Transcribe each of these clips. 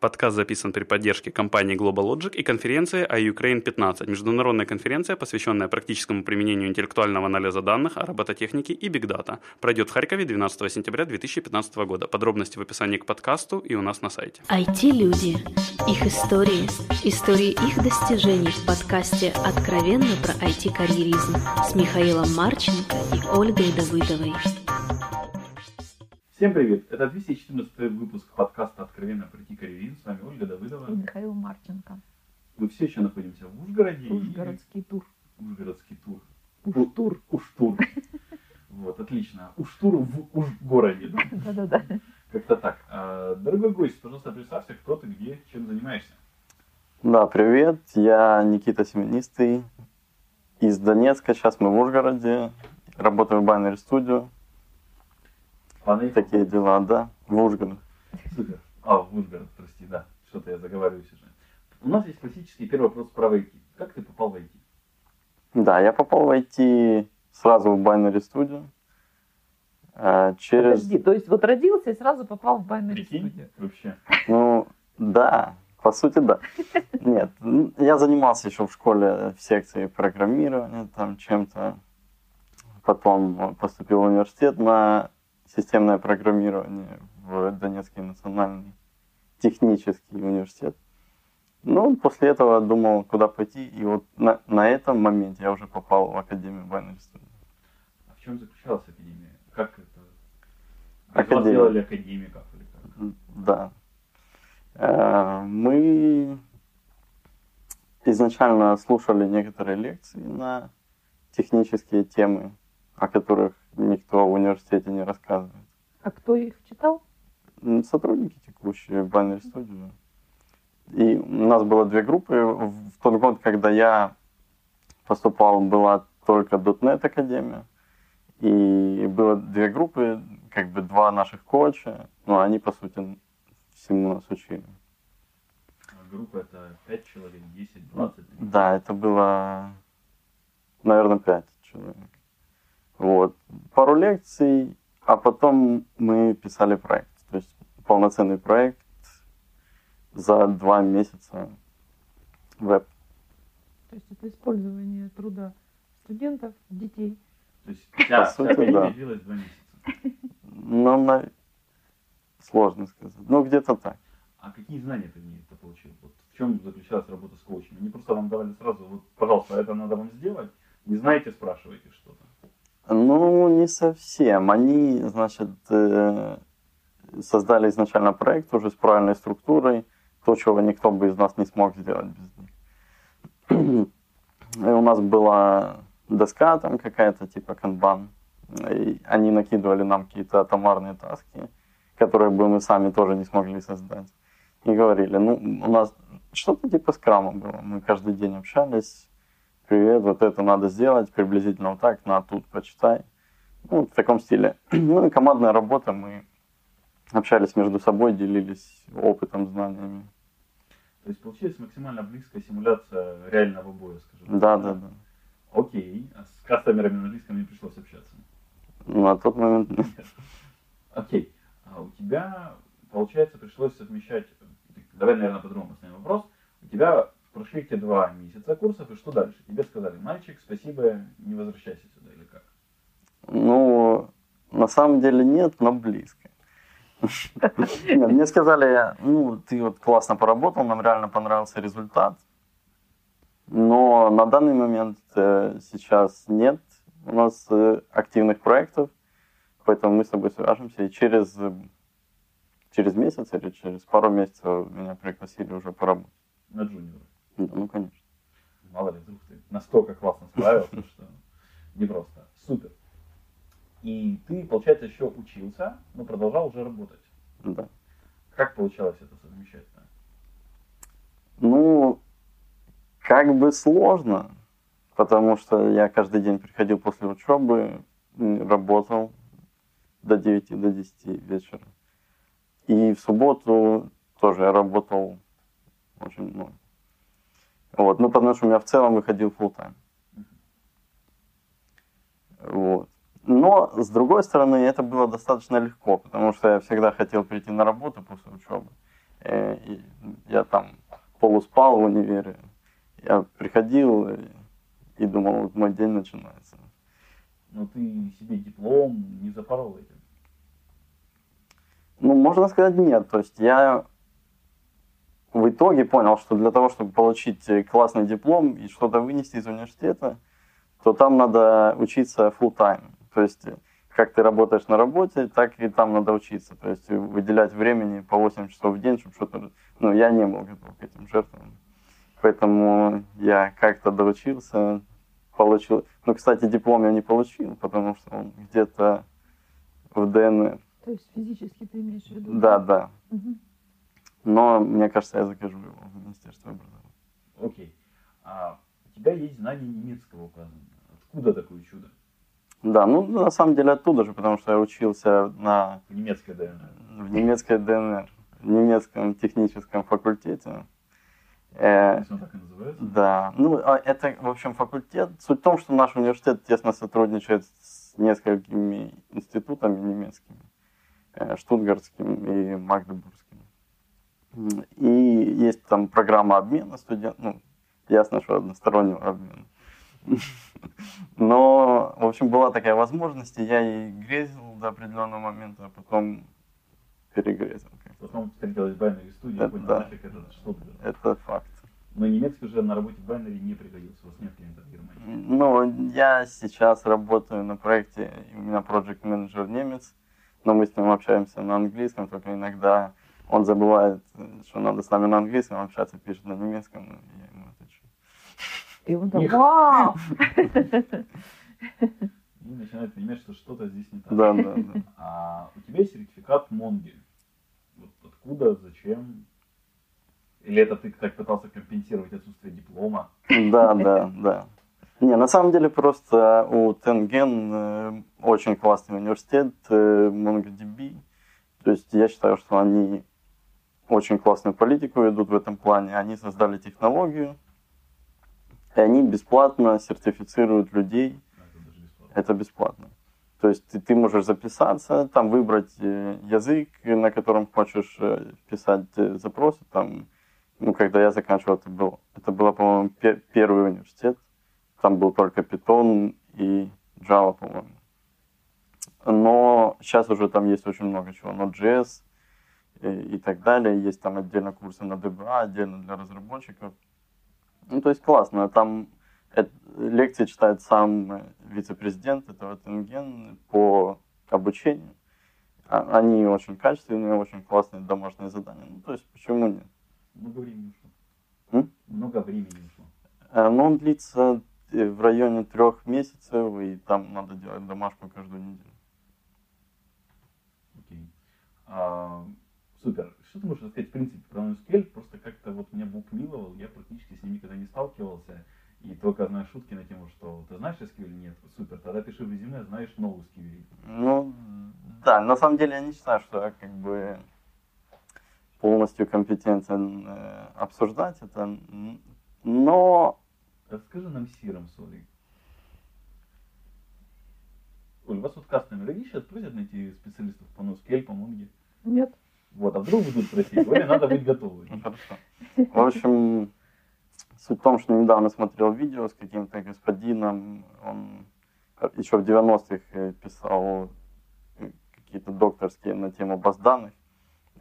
Подкаст записан при поддержке компании Global Logic и конференции iUkraine 15, международная конференция, посвященная практическому применению интеллектуального анализа данных, робототехники и бигдата. Пройдет в Харькове 12 сентября 2015 года. Подробности в описании к подкасту и у нас на сайте. IT-люди. Их истории. Истории их достижений в подкасте «Откровенно про IT-карьеризм» с Михаилом Марченко и Ольгой Давыдовой. Всем привет! Это 214 выпуск подкаста «Откровенно пройти карьерин». С вами Ольга Давыдова. И Михаил Марченко. Мы все еще находимся в Ужгороде. Ужгородский тур. Ужгородский тур. Уштур. Уштур. Вот, отлично. Уштур в Ужгороде. Да-да-да. Как-то так. А, дорогой гость, пожалуйста, представься, кто ты, где, чем занимаешься. Да, привет. Я Никита Семенистый из Донецка. Сейчас мы в Ужгороде. Работаю в Binary Studio. Паны? Такие дела, да, в Ужгород. Супер. А, в Ужгород, прости, да. Что-то я заговариваюсь уже. У нас есть классический первый вопрос про IT. Как ты попал в IT? Да, я попал в IT сразу в Binary Studio. Э, Через... Подожди, то есть вот родился и сразу попал в Binary Прикинь, Studio. вообще. Ну, да, по сути, да. Нет, я занимался еще в школе в секции программирования, там чем-то. Потом поступил в университет на системное программирование в Донецкий национальный технический университет. Ну, после этого думал, куда пойти, и вот на, на этом моменте я уже попал в Академию Binary Studio. А в чем заключалась академия? Как это? Из вас Академия. сделали академиков или как? Да. Э, Мы изначально слушали некоторые лекции на технические темы, о которых никто в университете не рассказывает. А кто их читал? Сотрудники текущие в Binary Studio. И у нас было две группы. В тот год, когда я поступал, была только .NET Академия. И было две группы, как бы два наших коуча. Но они, по сути, всему нас учили. А Группа это 5 человек, 10, 20? Да, это было, наверное, пять человек. Вот. Пару лекций, а потом мы писали проект. То есть полноценный проект за два месяца веб. То есть это использование труда студентов, детей. То есть вся, вся сути, да. два месяца. Ну, на... сложно сказать. Ну, где-то так. А какие знания ты в ней это получил? Вот в чем заключалась работа с коучем? Они просто вам давали сразу, вот, пожалуйста, это надо вам сделать. Не знаете, спрашивайте что-то. Ну, не совсем. Они, значит, э, создали изначально проект уже с правильной структурой, то, чего никто бы из нас не смог сделать без них. И у нас была доска там какая-то, типа канбан. И они накидывали нам какие-то атомарные таски, которые бы мы сами тоже не смогли создать. И говорили, ну, у нас что-то типа скрама было. Мы каждый день общались, привет, вот это надо сделать, приблизительно вот так, на тут почитай. Ну, в таком стиле. Ну и командная работа, мы общались между собой, делились опытом, знаниями. То есть получилась максимально близкая симуляция реального боя, скажем. Да, так. да, да. Окей. А с кастомерами на английском не пришлось общаться. На тот момент нет. Окей. А у тебя, получается, пришлось совмещать... Давай, наверное, по-другому поставим вопрос. У тебя прошли эти два месяца курсов, и что дальше? Тебе сказали, мальчик, спасибо, не возвращайся сюда, или как? Ну, на самом деле нет, но близко. Мне сказали, ну, ты вот классно поработал, нам реально понравился результат. Но на данный момент э, сейчас нет у нас э, активных проектов, поэтому мы с тобой свяжемся. И через, через месяц или через пару месяцев меня пригласили уже поработать. На джуниора. Да, Ну, конечно. Мало ли, вдруг ты настолько классно справился, что непросто. Супер. И ты, получается, еще учился, но продолжал уже работать. Да. Как получалось это совмещать-то? Ну, как бы сложно, потому что я каждый день приходил после учебы, работал до 9, до 10 вечера. И в субботу тоже я работал очень много. Вот, ну, потому что у меня в целом выходил full time. Вот. Но, с другой стороны, это было достаточно легко, потому что я всегда хотел прийти на работу после учебы. Э, и я там полуспал в универе. Я приходил и, и думал, вот мой день начинается. Но ты себе диплом не запорол этим. Ну, можно сказать, нет. То есть я в итоге понял, что для того, чтобы получить классный диплом и что-то вынести из университета, то там надо учиться full time. То есть как ты работаешь на работе, так и там надо учиться. То есть выделять времени по 8 часов в день, чтобы что-то... Ну, я не был готов к этим жертвам. Поэтому я как-то доучился, получил... Ну, кстати, диплом я не получил, потому что он где-то в ДНР. То есть физически ты имеешь в виду? Да, да. Мгм. Но мне кажется, я закажу его в Министерство образования. Окей. А у тебя есть знание немецкого указано. Откуда такое чудо? Да, ну на самом деле оттуда же, потому что я учился на, В немецкой ДНР. в немецкой ДНР, в немецком техническом факультете. Э, так и называется? Да, ну а это, в общем, факультет. Суть в том, что наш университет тесно сотрудничает с несколькими институтами немецкими, э, штутгартским и магдебургским. И есть там программа обмена студентов, ну, ясно, что одностороннего обмена. Но, в общем, была такая возможность, и я ей грезил до определенного момента, а потом перегрезил. Потом встретилась Байнери студия, Да, и понял, да. нафиг это что Это факт. Но немецкий уже на работе в Байнери не пригодился. У вас нет клиентов в Германии. Ну, я сейчас работаю на проекте, у меня проект менеджер немец, но мы с ним общаемся на английском, только иногда он забывает, что надо с нами на английском общаться, пишет на немецком, и я ему отвечу. И он там, вау! И начинает понимать, что что-то здесь не так. Да, да, да. А у тебя есть сертификат Монги. Вот откуда, зачем? Или это ты так пытался компенсировать отсутствие диплома? Да, да, да. Не, на самом деле просто у Тенген э, очень классный университет, э, MongoDB. То есть я считаю, что они очень классную политику ведут в этом плане. Они создали технологию, и они бесплатно сертифицируют людей это бесплатно. То есть ты, ты можешь записаться, там выбрать э, язык, на котором хочешь э, писать э, запросы. Там, ну, когда я заканчивал, это был, это было, по-моему, пе- первый университет. Там был только Python и Java, по-моему. Но сейчас уже там есть очень много чего. Node.js и, так далее. Есть там отдельно курсы на DBA, отдельно для разработчиков. Ну, то есть классно. Там лекции читает сам э, вице-президент этого Тенген по обучению. А- Они очень качественные, очень классные домашние задания. Ну, то есть, почему нет? Много времени ушло. М? Много времени ушло. Э, Но он длится э, в районе трех месяцев, и там надо делать домашку каждую неделю. Окей. А, супер. Что ты можешь рассказать в принципе про NoSQL? Просто как-то вот меня букмиловал, я практически с ним никогда не сталкивался. И только знаю шутки на тему, что ты знаешь SQL? Нет. Супер. Тогда пиши в резюме, знаешь NoSQL. Ну, да, на самом деле я не считаю, что я как бы полностью компетентен э, обсуждать это, но Расскажи нам сиром, сори. Оль, у вас вот кастомер роги сейчас просят найти специалистов по NoSQL, по Mongo. Нет. Вот, а вдруг будут просить? Оле надо быть готовой. Ну, хорошо. В общем, суть в том, что недавно смотрел видео с каким-то господином, он еще в 90-х э, писал э, какие-то докторские на тему баз данных.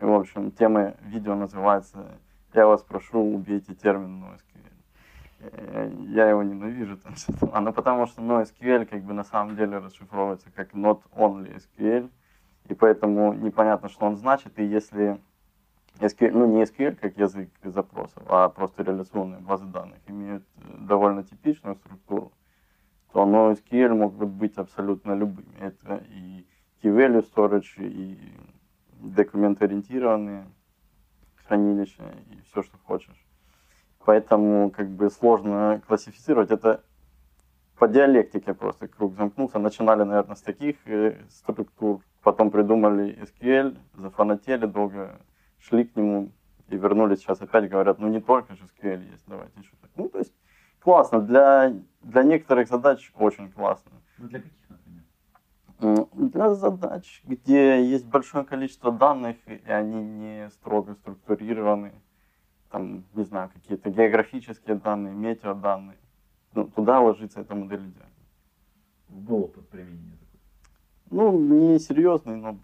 И, в общем, тема видео называется «Я вас прошу, убейте термин NoSQL». Э, Я его ненавижу, там, что-то. а ну потому что NoSQL как бы на самом деле расшифровывается как not only SQL, и поэтому непонятно, что он значит, и если SQL, ну не SQL как язык запросов, а просто реляционные базы данных имеют э, довольно типичную структуру, то NoSQL могут быть абсолютно любыми. Это и key-value storage, и документ-ориентированные хранилища, и все, что хочешь. Поэтому как бы сложно классифицировать. Это по диалектике просто круг замкнулся. Начинали, наверное, с таких э, структур, потом придумали SQL, зафанатели, долго шли к нему и вернулись сейчас опять, говорят, ну не только же SQL есть, давайте еще так. Ну, то есть классно, для, для некоторых задач очень классно. Ну для каких, например? Для задач, где есть большое количество данных, и они не строго структурированы, там, не знаю, какие-то географические данные, метеоданные, ну, туда ложится эта модель идеально. Был опыт применения такой. Ну, не серьезный, но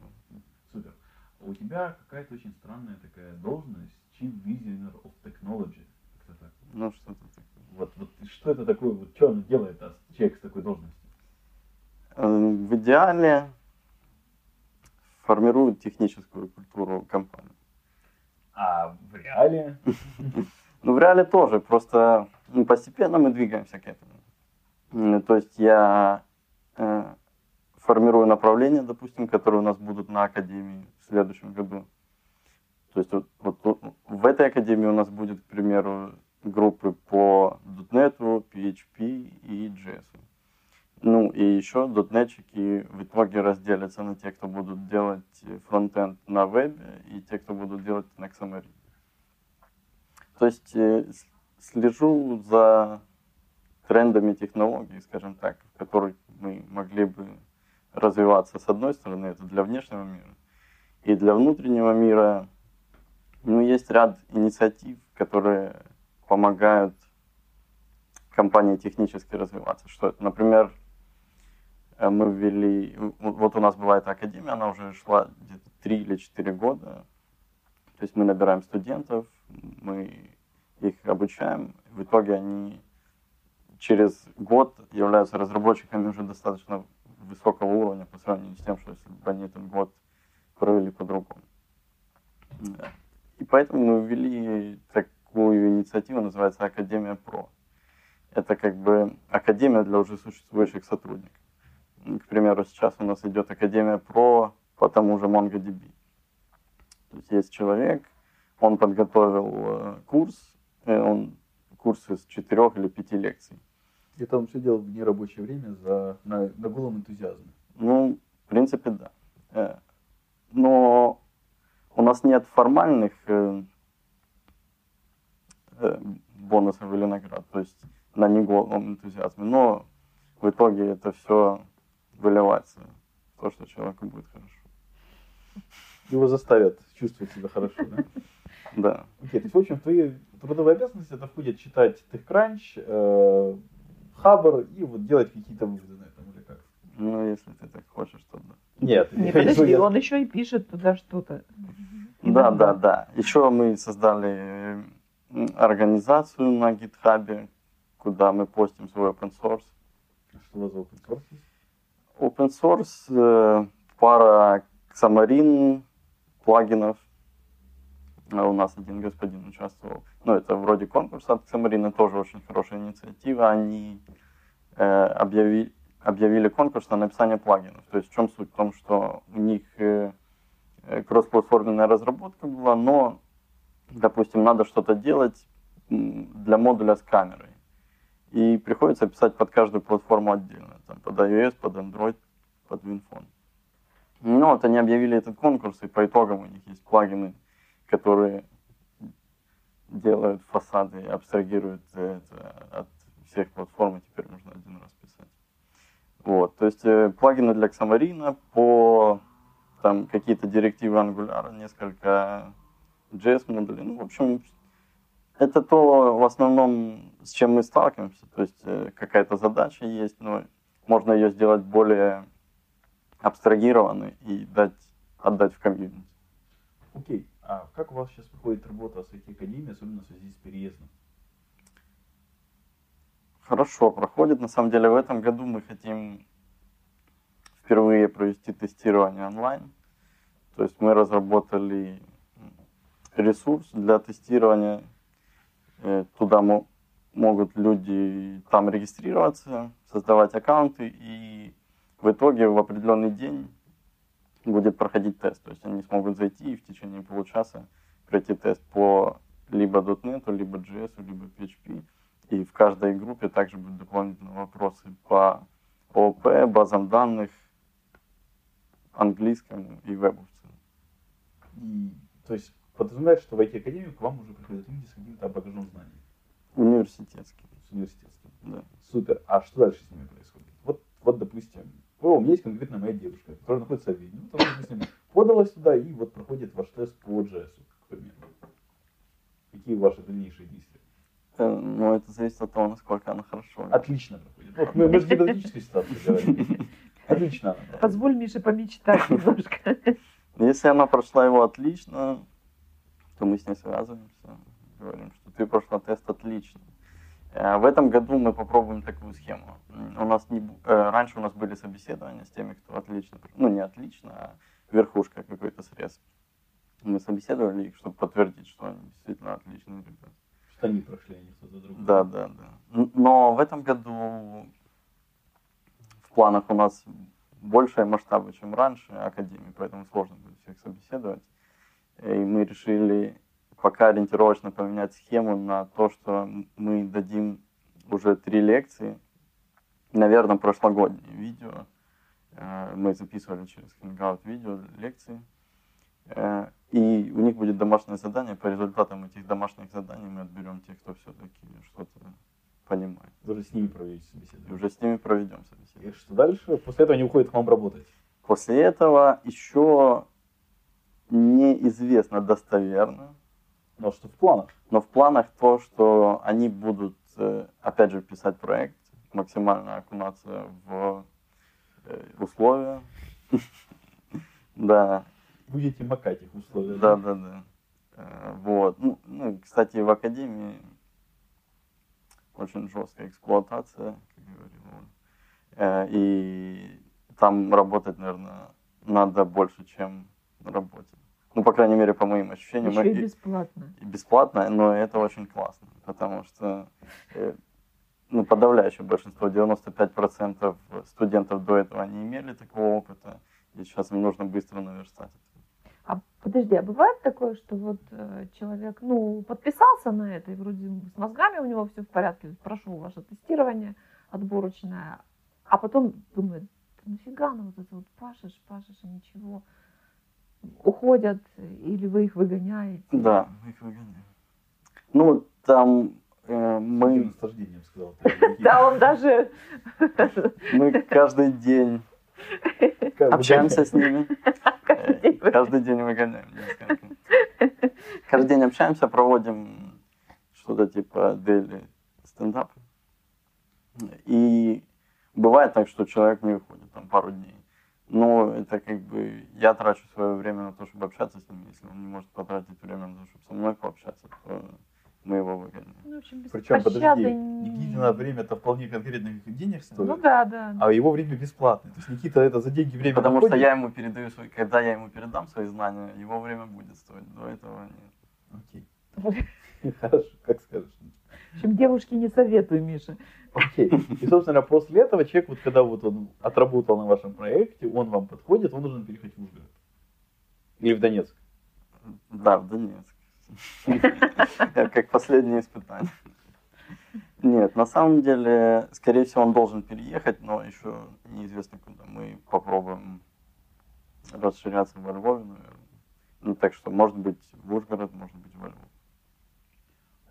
Супер. У тебя какая-то очень странная такая должность, Chief Visioner of Technology. Как-то так. ну, что-то такое. Вот, вот что это такое, вот что оно делает, а, человек с такой должностью? Э, В идеале формирует техническую культуру компании. А в реале? Ну, в реале тоже, просто ну, постепенно мы двигаемся к этому. То есть я э, формирую направления, допустим, которые у нас будут на Академии в следующем году. То есть вот, вот в этой Академии у нас будет, к примеру, группы по .NET, PHP и JS. Ну и еще дотнетчики в итоге разделятся на те, кто будут делать фронтенд на вебе и те, кто будут делать на Xamarin. То есть э, слежу за трендами технологий, скажем так, в которых мы могли бы развиваться. С одной стороны, это для внешнего мира. И для внутреннего мира ну, есть ряд инициатив, которые помогают компании технически развиваться. Что? Например, э, мы ввели, вот у нас была эта академия, она уже шла где-то 3 или 4 года. То есть мы набираем студентов, мы их обучаем. В итоге они через год являются разработчиками уже достаточно высокого уровня по сравнению с тем, что если бы они этот год провели по-другому. И поэтому мы ввели такую инициативу, называется Академия Про. Это как бы академия для уже существующих сотрудников. К примеру, сейчас у нас идет Академия Про по тому же MongoDB. То есть есть человек, он подготовил э, курс, э, он курс из четырех или пяти лекций. Это он все делал в нерабочее время за, на, на голом энтузиазме. Ну, в принципе, да. Э, Но у нас нет формальных э, э, бонусов или наград, то есть на неголом энтузиазме. Но в итоге это все выливается то, что человеку будет хорошо. Его заставят чувствовать себя хорошо, да? Да. Окей, то есть, в общем, в твои трудовые обязанности это входит читать TechCrunch, Хабр и вот делать какие-то выводы на этом или как? Ну, если ты так хочешь, то да. Нет, Не, подожди, я- он еще и пишет туда что-то. Да, да, да. Еще мы создали организацию на GitHub, куда мы постим свой open source. Что у вас за open source? Open source, э, пара Xamarin плагинов. А У нас один господин участвовал. Ну, это вроде конкурса от Xamarin, тоже очень хорошая инициатива. Они э, объяви- объявили конкурс на написание плагинов. То есть в чем суть? В том, что у них э, э, кроссплатформенная разработка была, но, допустим, надо что-то делать для модуля с камерой. И приходится писать под каждую платформу отдельно. Там, под iOS, под Android, под WinPhone. Ну, вот они объявили этот конкурс, и по итогам у них есть плагины, которые делают фасады абстрагируют это от всех платформ, и теперь можно один раз писать. Вот, то есть э, плагины для Xamarin по там какие-то директивы Angular, несколько JS модулей. Ну, в общем, это то в основном, с чем мы сталкиваемся. То есть э, какая-то задача есть, но можно ее сделать более абстрагированной и дать, отдать в комьюнити. Окей, а как у вас сейчас проходит работа с IT-академией, особенно в связи с переездом? Хорошо проходит. На самом деле в этом году мы хотим впервые провести тестирование онлайн. То есть мы разработали ресурс для тестирования. Э, Туда мо- могут люди там регистрироваться, создавать аккаунты, и в итоге в определенный день будет проходить тест. То есть они смогут зайти и в течение получаса пройти тест по либо .NET, либо JS, либо PHP. И в каждой группе также будут дополнительные вопросы по ООП, базам данных, английскому и вебу. И, то есть подразумевает, что в IT-академию к вам уже приходят люди с каким-то багажом знаний, Университетский, с университетским. да. Супер. А что дальше с ними происходит? Вот, вот допустим, о, у меня есть конкретно моя девушка, которая находится в Вене. Вот она, допустим, подалась туда и вот проходит ваш тест по JS, к примеру. Какие ваши дальнейшие действия? Э, Ну, это зависит от того, насколько она хорошо. Отлично проходит. Вот мы, мы же гипотетической ситуации говорим. Отлично. Позволь Мише помечтать немножко. Если она прошла его отлично, то мы с ней связываемся, говорим, что ты прошла тест отлично. Э, В этом году мы попробуем такую схему. У нас не, э, раньше у нас были собеседования с теми, кто отлично, ну не отлично, а верхушка какой-то срез. Мы собеседовали их, чтобы подтвердить, что они действительно отличные ребята. Что они прошли, они кто-то другой. Да, да, да. Но в этом году в планах у нас большие масштабы, чем раньше Академии, поэтому сложно будет всех собеседовать. И мы решили пока ориентировочно поменять схему на то, что мы дадим уже три лекции, наверное, прошлогодние видео. Э, Мы записывали через Hangout видео лекции. Э, И у них будет домашнее задание. По результатам этих домашних заданий мы отберем тех, кто все-таки что-то понимает. Уже с ними проведете И собеседование. уже с ними проведем И собеседование. что дальше? После этого они уходят к вам работать. После этого еще неизвестно достоверно, Но что в планах? но в планах то, что они будут, э, опять же, писать проект, максимально окунаться в э, условия. Да, Будете макать их условия. да, да, да. Э, Вот. Ну, ну, кстати, в академии очень жесткая эксплуатация, как говорил он. И там работать, наверное, надо больше, чем на работе. Ну, по крайней мере, по моим ощущениям. Еще и бесплатно. и бесплатно, но это очень классно, потому что э, ну, подавляющее большинство, 95% студентов до этого не имели такого опыта, и сейчас им нужно быстро наверстать. А подожди, а бывает такое, что вот э, человек, ну, подписался на это, и вроде с мозгами у него все в порядке, прошел ваше тестирование отборочное, а потом думает, «Да нафига ну вот это вот пашешь, пашешь, и ничего, уходят, или вы их выгоняете? Да, мы их выгоняем. Ну, там э, мы, наслаждением сказал. Да, он даже мы каждый день общаемся с ними. каждый день Э, Каждый день выгоняем. Каждый день общаемся, проводим что-то типа дели стендап. И бывает так, что человек не выходит там пару дней. Но это как бы я трачу свое время на то, чтобы общаться с ним. Если он не может потратить время на то, чтобы со мной пообщаться, то мы его выгоняем. Ну, в общем, без Причем, подожди, пощады Никитина время-то вполне конкретных денег стоит, Ну да, да. а его время бесплатное. То есть Никита это за деньги время Потому что находит. я ему передаю свои, когда я ему передам свои знания, его время будет стоить. До этого нет. Окей. Хорошо, как скажешь. В общем, девушке не советую, Миша. Окей. И, собственно, после этого человек, вот когда вот он отработал на вашем проекте, он вам подходит, он должен переехать в Ужгород. Или в Донецк. Да, в Донецк. Как последнее испытание. Нет, на самом деле, скорее всего, он должен переехать, но еще неизвестно куда. Мы попробуем расширяться во Львове, наверное. Ну, так что, может быть, в Ужгород, может быть, во Львов.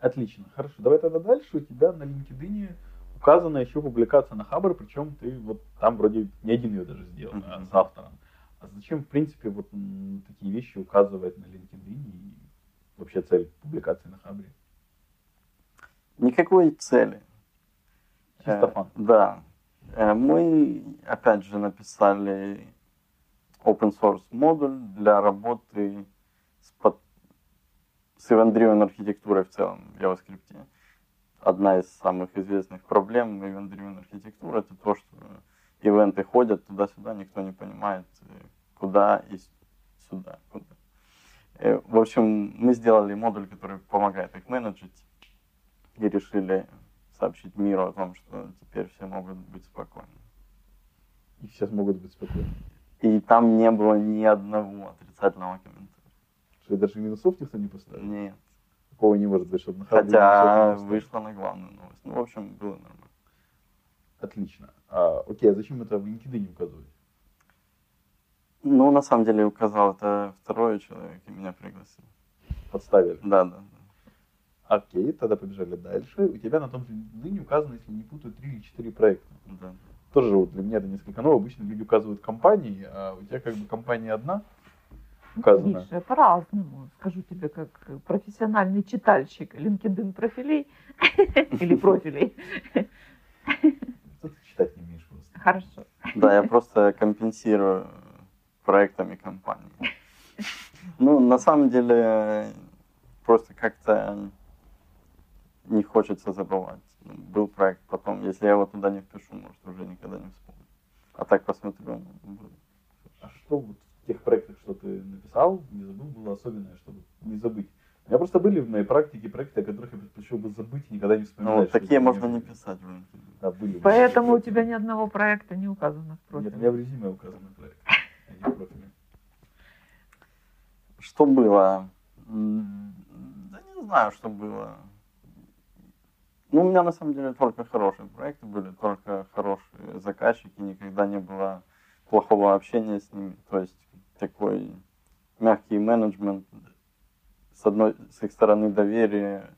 Отлично. Хорошо. Давай тогда дальше. У тебя на LinkedIn указана еще публикация на Хабр, причем ты вот там вроде не один ее даже сделал, а Мгм. с автором. А зачем, в принципе, вот такие вещи указывать на LinkedIn и вообще цель публикации на Хабре? Никакой цели. Чисто Э, фан. Да. Э, Мы, опять же, написали open source модуль для работы с, под... с архитектурой в целом в JavaScript. Одна из самых известных проблем event-driven архитектуры это то, что ивенты ходят туда-сюда, никто не понимает, э, куда и сюда. Куда. Э, В общем, мы сделали модуль, который помогает их менеджить и решили сообщить миру о том, что теперь все могут быть спокойны. И сейчас могут быть спокойны. И там не было ни одного отрицательного комментария. Что даже минусов никто не поставил? Нет. Такого не может быть, чтобы на Хотя вышло на главную новость. Ну, в общем, было нормально. Отлично. А, окей, а зачем это в LinkedIn указывать? Ну, на самом деле, указал это второй человек, и меня пригласил. Подставили. Да, да, да. Окей, тогда побежали дальше. У тебя на том же LinkedIn указано, если не путаю, три или четыре проекта. да. тоже вот для меня это несколько ново. Обычно люди указывают компании, а у тебя как бы компания одна указана. Видишь, по-разному. Скажу тебе, как профессиональный читальщик LinkedIn профилей или профилей. Что ты читать не умеешь просто. Хорошо. Да, я просто компенсирую проектами компании. Ну, на самом деле, просто как-то не хочется забывать. Был проект, потом, если я его туда не впишу, может, уже никогда не вспомню. А так посмотрю. ну. А что вот тех проектах, что ты написал, не забыл, было особенное, чтобы не забыть? У меня просто были в моей практике проекты, о которых я предпочел бы забыть и никогда не Ну, вспоминать. вот что такие можно не писать. блин. Да, были. Поэтому у проекты. тебя ни одного проекта не указано в Нет, у меня профиле. в резюме указан проект, а не в профиле. Что было? Да не знаю, что было. Ну, у меня на самом деле только хорошие проекты были, только хорошие заказчики, никогда не было плохого общения с ними. То есть такой мягкий менеджмент, с одной с их стороны доверие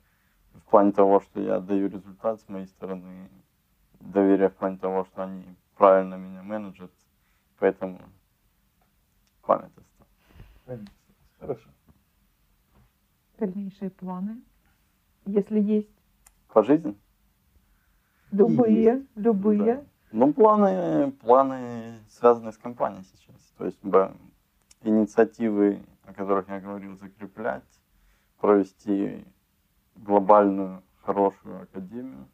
в плане того, что я даю результат, с моей стороны доверие в плане того, что они правильно меня менеджат, поэтому память осталась. Хорошо. Дальнейшие планы, если есть. По жизни? Любые, любые. Ну, планы, планы связаны с компанией сейчас. То есть б- инициативы, о которых я говорил, закреплять, провести глобальную хорошую академию,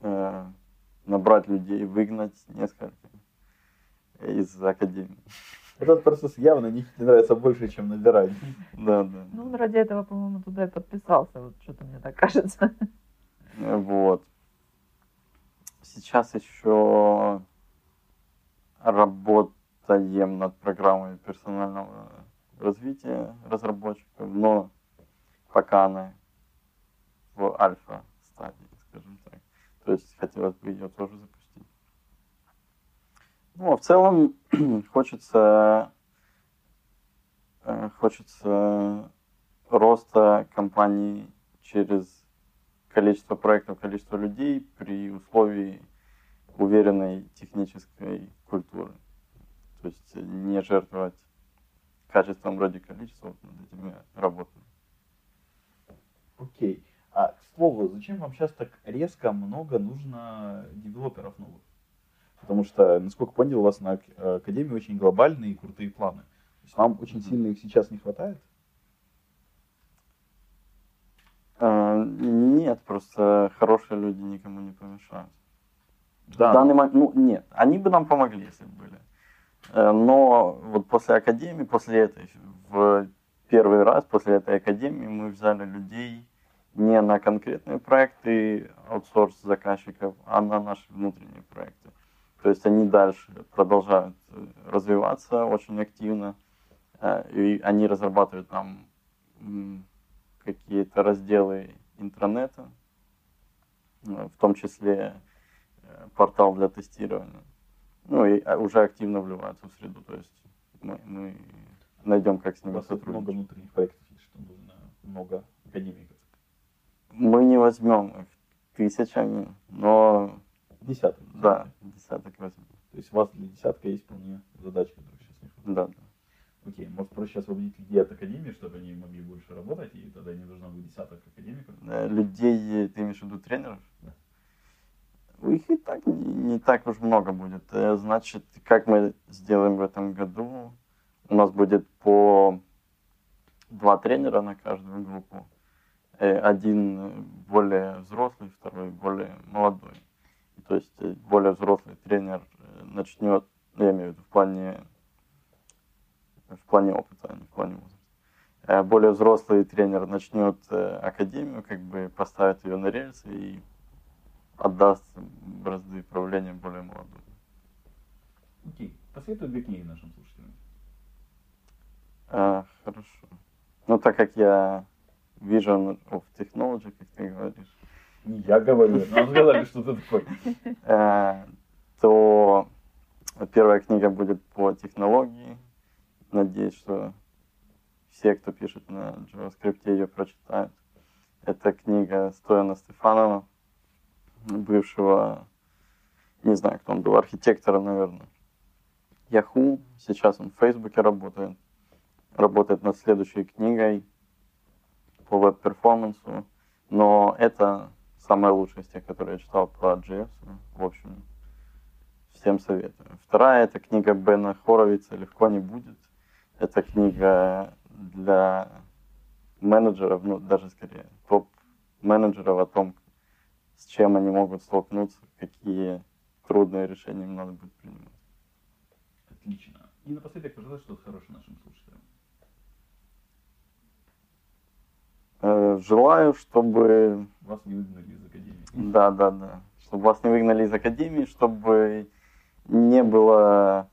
э, набрать людей, выгнать несколько из академии. Этот процесс явно не нравится больше, чем набирать. Да, да. Ну, он ради этого, по-моему, туда и подписался. Вот что-то мне так кажется. Вот. Сейчас еще работаем над программой персонального развития разработчиков, но пока она в альфа стадии, скажем так. То есть хотелось бы ее тоже запустить. Ну, а в целом хочется, э, хочется роста компании через количество проектов, количество людей при условии уверенной технической культуры. То есть не жертвовать качеством ради количества, вот над этим я работаю. Окей. А к слову, зачем вам сейчас так резко много нужно девелоперов новых? Потому что, насколько понял, у вас на э, академии очень глобальные и крутые планы. То есть вам очень сильно их сейчас не хватает? Э, Нет, просто хорошие люди никому не помешают. Да. В данный момент, ну нет, они бы нам помогли, если бы были. Э, Но вот после академии, после этой, в первый раз после этой академии мы взяли людей не на конкретные проекты аутсорс заказчиков, а на наши внутренние проекты. То есть они дальше продолжают э, развиваться очень активно, э, и они разрабатывают нам м, какие-то разделы интернета, в том числе портал для тестирования. Ну и а, уже активно вливаются в среду, то есть мы, мы найдем, как с ними тут много сотрудничать. внутренних проектов, есть, что нужно много академиков. Мы не возьмем их тысячами, но Десяток. да, десяток возьмем. То есть у вас для десятка есть вполне задачи, которых сейчас не хватает. Да, да. Окей, может проще освободить людей от академии, чтобы они могли больше работать, и тогда не нужно будет десяток академиков. Э, Людей, ты имеешь в виду тренеров? Да. Их и так не, так уж много будет. Э, Значит, как мы сделаем в этом году? У нас будет по два тренера на каждую группу. Э, Один более взрослый, второй более молодой. То есть э, более взрослый тренер начнет, ну, я имею в виду в плане, в плане опыта, а не в плане возраста. Более взрослый тренер начнет академию, как бы поставит ее на рельсы и отдаст бразды правления более молодому. Окей, посоветуй две книги нашим слушателям. А, хорошо. Ну, так как я Vision of Technology, как ты говоришь, Не я говорю, нам сказали, что ты такой. э, то первая книга будет по технологии. Надеюсь, что все, кто пишет на JavaScript, ее прочитают. Это книга Стояна Стефанова, бывшего не знаю, кто он был, архитектором, наверное. Yahoo, сейчас он в Фейсбуке работает, работает над следующей книгой по веб-перформансу, но это самая лучшая из тех, которые я читал про JS. В общем, всем советую. Вторая это книга Бена Хоровица «Легко не будет». Это книга для менеджеров, ну даже скорее топ-менеджеров о том, с чем они могут столкнуться, какие трудные решения им надо будет принимать. Отлично. И напоследок пожелай что-то хорошее нашим слушателям. Э, желаю, чтобы... Вас не выгнали из академии. Да, да, да. Чтобы вас не выгнали из академии, чтобы не было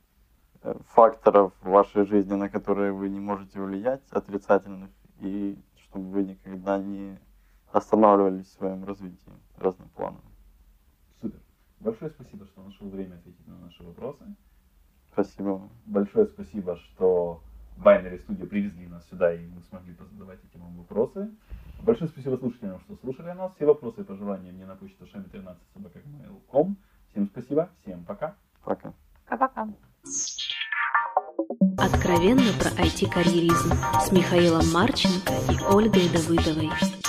э, факторов в вашей жизни, на которые вы не можете влиять, отрицательных, и чтобы вы никогда не останавливались в своем развитии разным планом. Супер. Большое спасибо, что нашел время ответить на наши вопросы. Спасибо. Большое спасибо, что Binary Studio привезли нас сюда, и мы смогли позадавать этим вам вопросы. Большое спасибо слушателям, что слушали нас. Все вопросы и пожелания мне на почту шами13 собакагmail.com. Всем спасибо, всем пока. Пока. Пока-пока. Откровенно про IT-карьеризм с Михаилом Марченко и Ольгой Давыдовой.